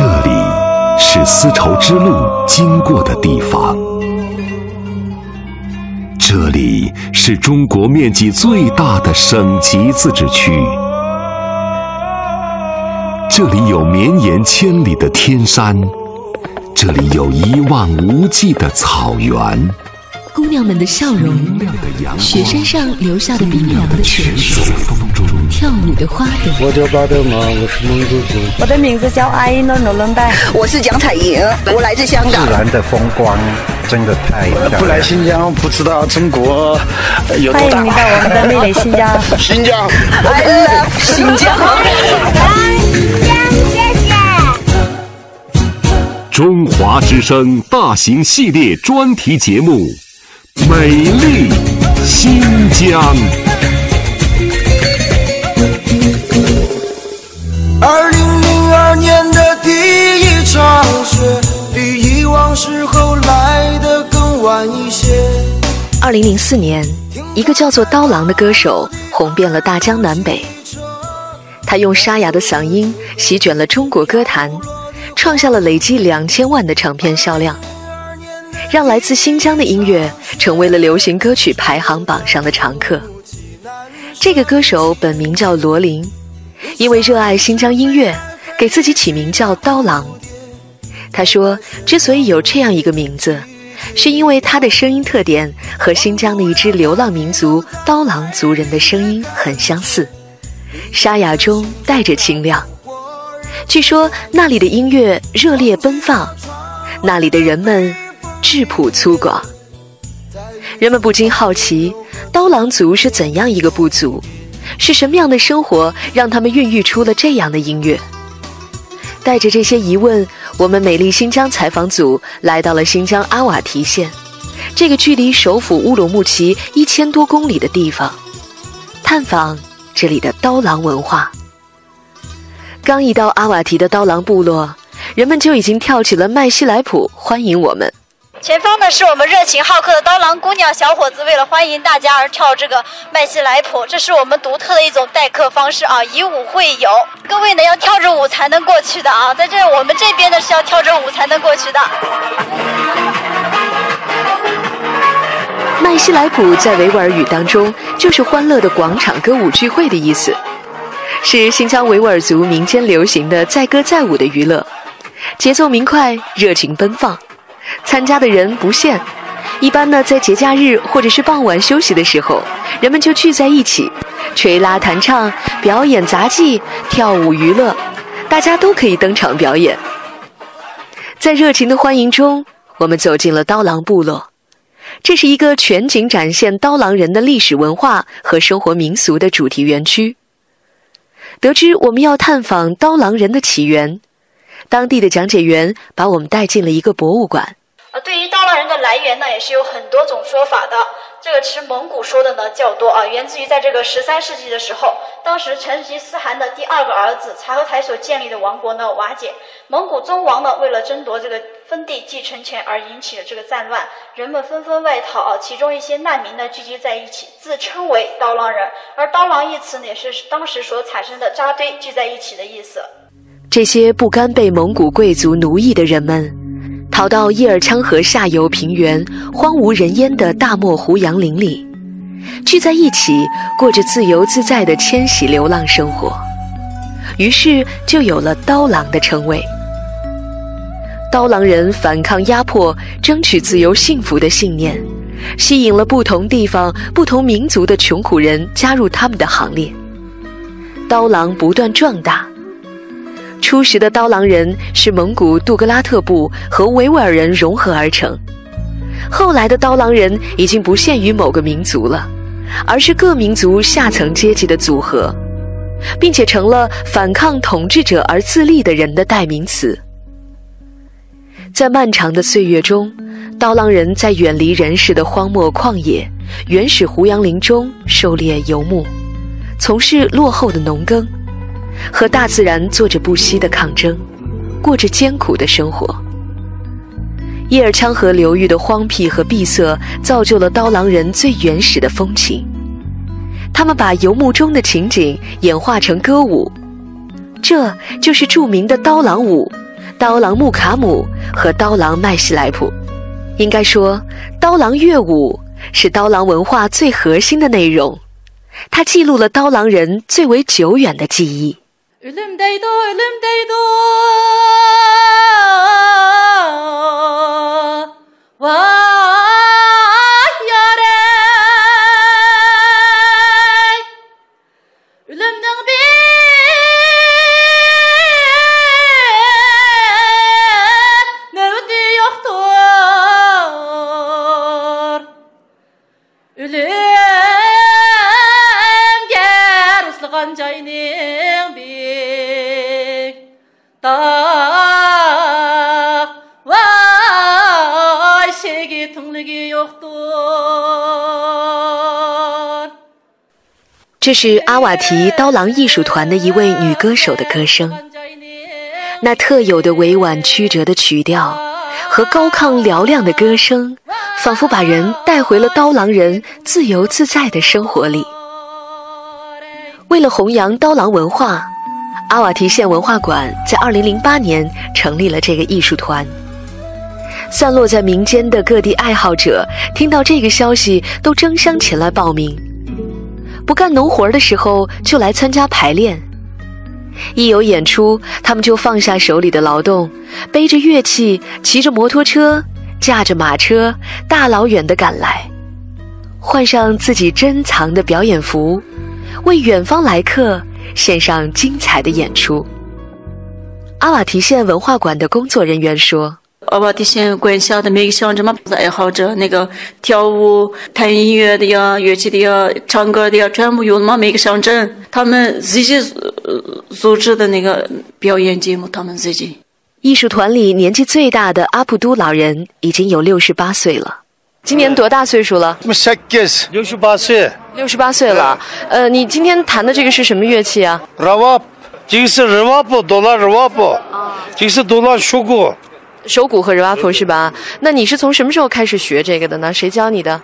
这里是丝绸之路经过的地方，这里是中国面积最大的省级自治区，这里有绵延千里的天山，这里有一望无际的草原。姑娘们的笑容，雪山上留下的冰凉的泉水，跳舞的花朵。我叫巴德玛，我是蒙古族。我的名字叫阿依诺努伦拜，我是蒋彩莹，我来自香港。自然的风光真的太漂亮。不来新疆不知道中国有多大。欢迎你到我们的美丽新疆。新疆，I love 新疆。新疆，谢谢。中华之声大型系列专题节目。美丽新疆。二零零二年的第一场雪，比以往时候来的更晚一些。二零零四年，一个叫做刀郎的歌手红遍了大江南北，他用沙哑的嗓音席卷了中国歌坛，创下了累计两千万的唱片销量。让来自新疆的音乐成为了流行歌曲排行榜上的常客。这个歌手本名叫罗琳，因为热爱新疆音乐，给自己起名叫刀郎。他说，之所以有这样一个名字，是因为他的声音特点和新疆的一支流浪民族刀郎族人的声音很相似，沙哑中带着清亮。据说那里的音乐热烈奔放，那里的人们。质朴粗犷，人们不禁好奇，刀郎族是怎样一个部族？是什么样的生活让他们孕育出了这样的音乐？带着这些疑问，我们美丽新疆采访组来到了新疆阿瓦提县，这个距离首府乌鲁木齐一千多公里的地方，探访这里的刀郎文化。刚一到阿瓦提的刀郎部落，人们就已经跳起了麦西来普，欢迎我们。前方呢是我们热情好客的刀郎姑娘小伙子，为了欢迎大家而跳这个麦西来普，这是我们独特的一种待客方式啊，以舞会友。各位呢要跳着舞才能过去的啊，在这我们这边呢是要跳着舞才能过去的。麦西来普在维吾尔语当中就是欢乐的广场歌舞聚会的意思，是新疆维吾尔族民间流行的载歌载舞的娱乐，节奏明快，热情奔放。参加的人不限，一般呢，在节假日或者是傍晚休息的时候，人们就聚在一起，吹拉弹唱、表演杂技、跳舞娱乐，大家都可以登场表演。在热情的欢迎中，我们走进了刀郎部落，这是一个全景展现刀郎人的历史文化和生活民俗的主题园区。得知我们要探访刀郎人的起源，当地的讲解员把我们带进了一个博物馆。呃，对于刀郎人的来源呢，也是有很多种说法的。这个持蒙古说的呢较多啊，源自于在这个十三世纪的时候，当时成吉思汗的第二个儿子察合台所建立的王国呢瓦解，蒙古宗王呢为了争夺这个分地继承权而引起了这个战乱，人们纷纷外逃啊，其中一些难民呢聚集在一起，自称为刀郎人，而刀郎一词呢也是当时所产生的扎堆聚在一起的意思。这些不甘被蒙古贵族奴役的人们。逃到叶尔羌河下游平原荒无人烟的大漠胡杨林里，聚在一起过着自由自在的迁徙流浪生活，于是就有了刀郎的称谓。刀郎人反抗压迫、争取自由幸福的信念，吸引了不同地方、不同民族的穷苦人加入他们的行列。刀郎不断壮大。初时的刀郎人是蒙古杜格拉特部和维吾尔人融合而成，后来的刀郎人已经不限于某个民族了，而是各民族下层阶级的组合，并且成了反抗统治者而自立的人的代名词。在漫长的岁月中，刀郎人在远离人世的荒漠旷野、原始胡杨林中狩猎游牧，从事落后的农耕。和大自然做着不息的抗争，过着艰苦的生活。叶尔羌河流域的荒僻和闭塞，造就了刀郎人最原始的风情。他们把游牧中的情景演化成歌舞，这就是著名的刀郎舞，刀郎木卡姆和刀郎麦西来普。应该说，刀郎乐舞是刀郎文化最核心的内容，它记录了刀郎人最为久远的记忆。Ölüm deydi, ölüm deydi. Vay yare. Ölümden bir ne nevdi yoktur. Ölüm 这是阿瓦提刀郎艺术团的一位女歌手的歌声，那特有的委婉曲折的曲调和高亢嘹亮的歌声，仿佛把人带回了刀郎人自由自在的生活里。为了弘扬刀郎文化，阿瓦提县文化馆在2008年成立了这个艺术团。散落在民间的各地爱好者听到这个消息，都争相前来报名。不干农活的时候，就来参加排练；一有演出，他们就放下手里的劳动，背着乐器，骑着摩托车，驾着马车，大老远的赶来，换上自己珍藏的表演服，为远方来客献上精彩的演出。阿瓦提县文化馆的工作人员说。阿瓦提县管辖的每个乡镇嘛，爱好者那个跳舞、弹音乐的呀、乐器的呀、唱歌的呀，全部有嘛。每个乡镇他们自己组织的那个表演节目，他们自己。艺术团里年纪最大的阿布都老人已经有六十八岁了。今年多大岁数了？六十八岁。六十八岁了。呃，你今天弹的这个是什么乐器啊？这个是拉瓦布，多拉拉瓦布。这个是多拉手鼓。手鼓和热瓦普是吧？那你是从什么时候开始学这个的呢？谁教你的？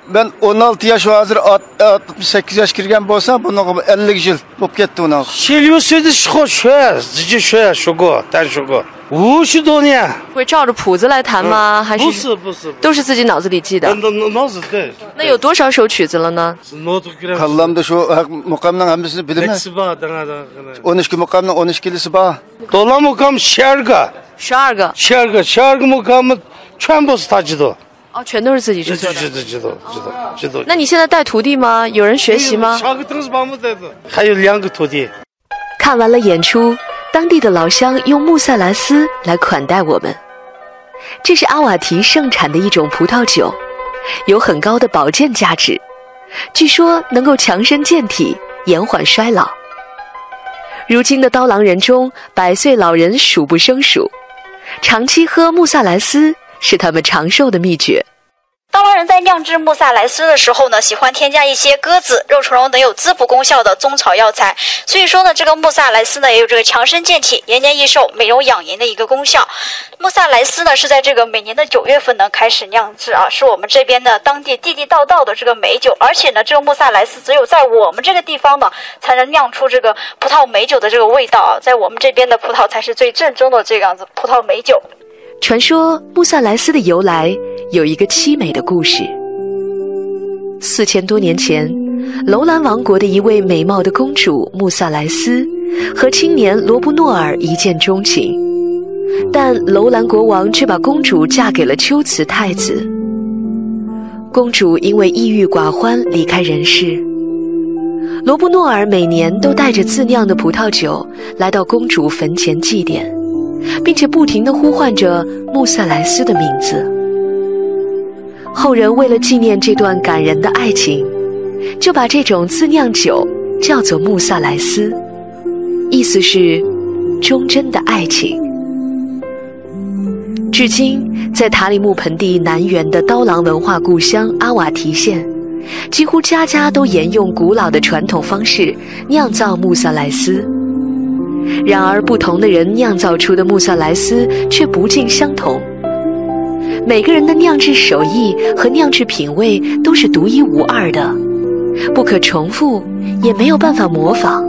十六岁的学，自己学手鼓，弹手鼓，五十多年。会照着谱子来弹吗？还是不是不是，都是自己脑子里记的。脑子对。那有多少首曲子了呢？十二个。十二个，十二个，木卡姆全部是他制作。哦，全都是自己制作的。知道，知道，知道，知道。那你现在带徒弟吗？有人学习吗？还有两个徒弟。看完了演出，当地的老乡用穆塞莱斯来款待我们。这是阿瓦提盛产的一种葡萄酒，有很高的保健价值，据说能够强身健体、延缓衰老。如今的刀郎人中，百岁老人数不胜数。长期喝穆萨莱斯是他们长寿的秘诀。刀郎人在酿制穆萨莱斯的时候呢，喜欢添加一些鸽子、肉苁蓉等有滋补功效的中草药材。所以说呢，这个穆萨莱斯呢，也有这个强身健体、延年益寿、美容养颜的一个功效。穆萨莱斯呢，是在这个每年的九月份呢开始酿制啊，是我们这边的当地地地道道的这个美酒。而且呢，这个穆萨莱斯只有在我们这个地方呢，才能酿出这个葡萄美酒的这个味道啊，在我们这边的葡萄才是最正宗的这样子葡萄美酒。传说穆萨莱斯的由来有一个凄美的故事。四千多年前，楼兰王国的一位美貌的公主穆萨莱斯和青年罗布诺尔一见钟情，但楼兰国王却把公主嫁给了龟兹太子。公主因为抑郁寡欢离开人世。罗布诺尔每年都带着自酿的葡萄酒来到公主坟前祭奠。并且不停地呼唤着穆萨莱斯的名字。后人为了纪念这段感人的爱情，就把这种自酿酒叫做穆萨莱斯，意思是忠贞的爱情。至今，在塔里木盆地南缘的刀郎文化故乡阿瓦提县，几乎家家都沿用古老的传统方式酿造穆萨莱斯。然而，不同的人酿造出的穆萨莱斯却不尽相同。每个人的酿制手艺和酿制品味都是独一无二的，不可重复，也没有办法模仿。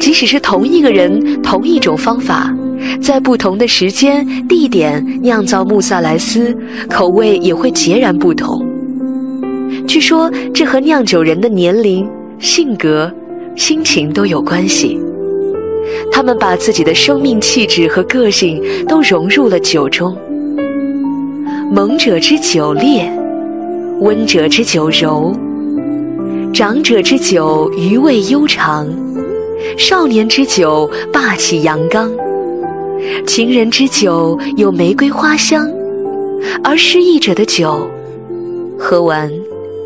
即使是同一个人、同一种方法，在不同的时间、地点酿造穆萨莱斯，口味也会截然不同。据说这和酿酒人的年龄、性格、心情都有关系。他们把自己的生命气质和个性都融入了酒中。猛者之酒烈，温者之酒柔，长者之酒余味悠长，少年之酒霸气阳刚，情人之酒有玫瑰花香，而失意者的酒，喝完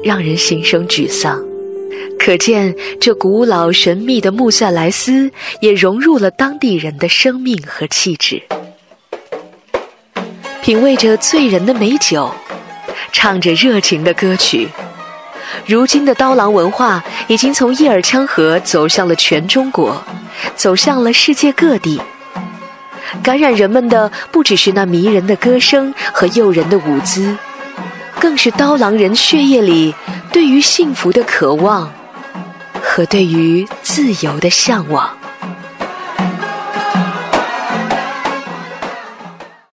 让人心生沮丧。可见，这古老神秘的穆萨莱斯也融入了当地人的生命和气质。品味着醉人的美酒，唱着热情的歌曲。如今的刀郎文化已经从叶尔羌河走向了全中国，走向了世界各地。感染人们的不只是那迷人的歌声和诱人的舞姿，更是刀郎人血液里对于幸福的渴望。和对于自由的向往。